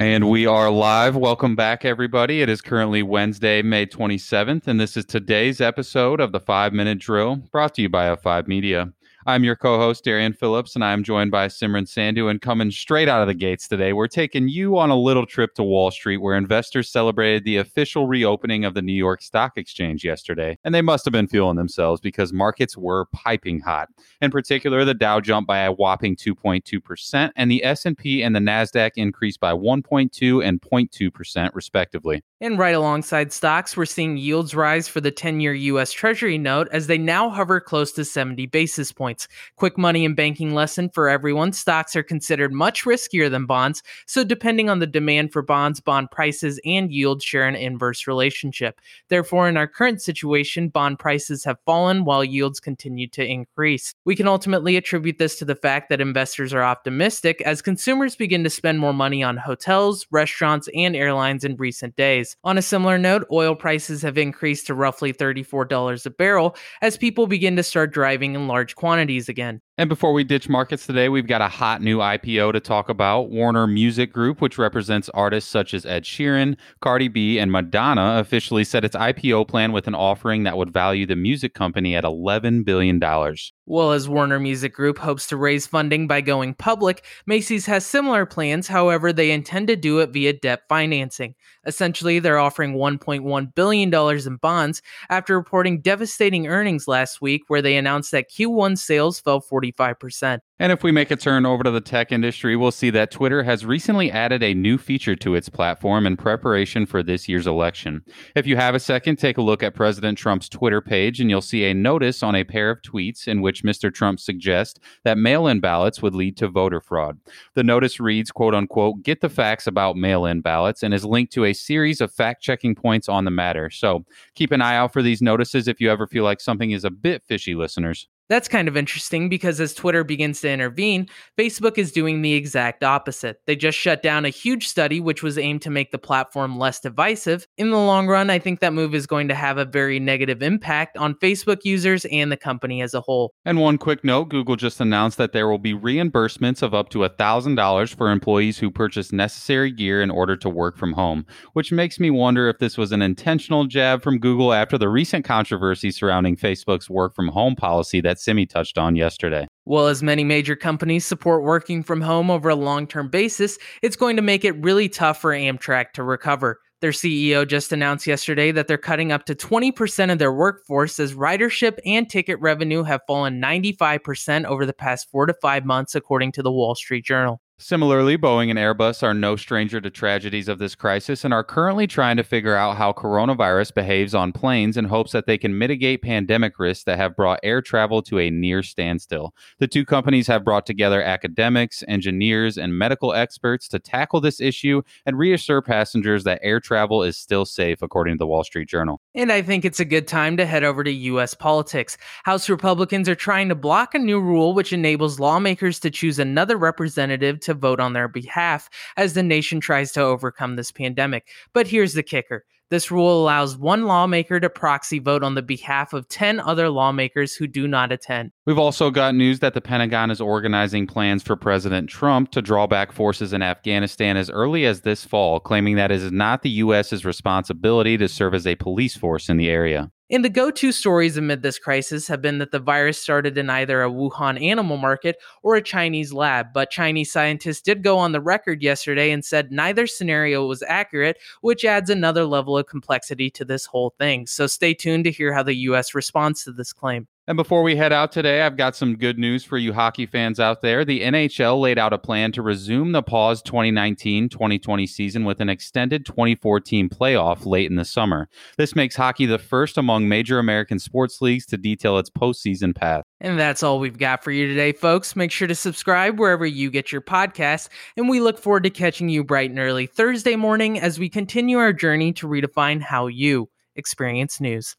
And we are live. Welcome back, everybody. It is currently Wednesday, May 27th, and this is today's episode of the Five Minute Drill brought to you by F5 Media. I'm your co host, Darian Phillips, and I'm joined by Simran Sandhu. And coming straight out of the gates today, we're taking you on a little trip to Wall Street where investors celebrated the official reopening of the New York Stock Exchange yesterday. And they must have been feeling themselves because markets were piping hot. In particular, the Dow jumped by a whopping 2.2%, and the S&P and the Nasdaq increased by 1.2 and 0.2% respectively. And right alongside stocks, we're seeing yields rise for the 10 year US Treasury note as they now hover close to 70 basis points. Quick money and banking lesson for everyone stocks are considered much riskier than bonds, so depending on the demand for bonds, bond prices and yields share an inverse relationship. Therefore, in our current situation, bond prices have fallen while yields continue to increase. We can ultimately attribute this to the fact that investors are optimistic as consumers begin to spend more money on hotels, restaurants, and airlines in recent days. On a similar note, oil prices have increased to roughly $34 a barrel as people begin to start driving in large quantities again. And before we ditch markets today, we've got a hot new IPO to talk about. Warner Music Group, which represents artists such as Ed Sheeran, Cardi B, and Madonna, officially set its IPO plan with an offering that would value the music company at $11 billion. Well, as Warner Music Group hopes to raise funding by going public, Macy's has similar plans. However, they intend to do it via debt financing. Essentially, they're offering $1.1 billion in bonds after reporting devastating earnings last week, where they announced that Q1 sales fell 45%. And if we make a turn over to the tech industry, we'll see that Twitter has recently added a new feature to its platform in preparation for this year's election. If you have a second, take a look at President Trump's Twitter page and you'll see a notice on a pair of tweets in which Mr. Trump suggests that mail-in ballots would lead to voter fraud. The notice reads, quote unquote, get the facts about mail-in ballots and is linked to a series of fact-checking points on the matter. So keep an eye out for these notices if you ever feel like something is a bit fishy, listeners. That's kind of interesting because as Twitter begins to intervene, Facebook is doing the exact opposite. They just shut down a huge study which was aimed to make the platform less divisive. In the long run, I think that move is going to have a very negative impact on Facebook users and the company as a whole. And one quick note Google just announced that there will be reimbursements of up to $1,000 for employees who purchase necessary gear in order to work from home, which makes me wonder if this was an intentional jab from Google after the recent controversy surrounding Facebook's work from home policy that Simi touched on yesterday. Well, as many major companies support working from home over a long term basis, it's going to make it really tough for Amtrak to recover. Their CEO just announced yesterday that they're cutting up to 20% of their workforce as ridership and ticket revenue have fallen 95% over the past four to five months, according to the Wall Street Journal. Similarly, Boeing and Airbus are no stranger to tragedies of this crisis and are currently trying to figure out how coronavirus behaves on planes in hopes that they can mitigate pandemic risks that have brought air travel to a near standstill. The two companies have brought together academics, engineers, and medical experts to tackle this issue and reassure passengers that air travel is still safe, according to the Wall Street Journal. And I think it's a good time to head over to U.S. politics. House Republicans are trying to block a new rule which enables lawmakers to choose another representative to vote on their behalf as the nation tries to overcome this pandemic. But here's the kicker this rule allows one lawmaker to proxy vote on the behalf of 10 other lawmakers who do not attend. We've also got news that the Pentagon is organizing plans for President Trump to draw back forces in Afghanistan as early as this fall, claiming that it is not the U.S.'s responsibility to serve as a police force in the area. And the go to stories amid this crisis have been that the virus started in either a Wuhan animal market or a Chinese lab. But Chinese scientists did go on the record yesterday and said neither scenario was accurate, which adds another level of complexity to this whole thing. So stay tuned to hear how the U.S. responds to this claim. And before we head out today, I've got some good news for you hockey fans out there. The NHL laid out a plan to resume the paused 2019 2020 season with an extended 2014 playoff late in the summer. This makes hockey the first among major American sports leagues to detail its postseason path. And that's all we've got for you today, folks. Make sure to subscribe wherever you get your podcasts, and we look forward to catching you bright and early Thursday morning as we continue our journey to redefine how you experience news.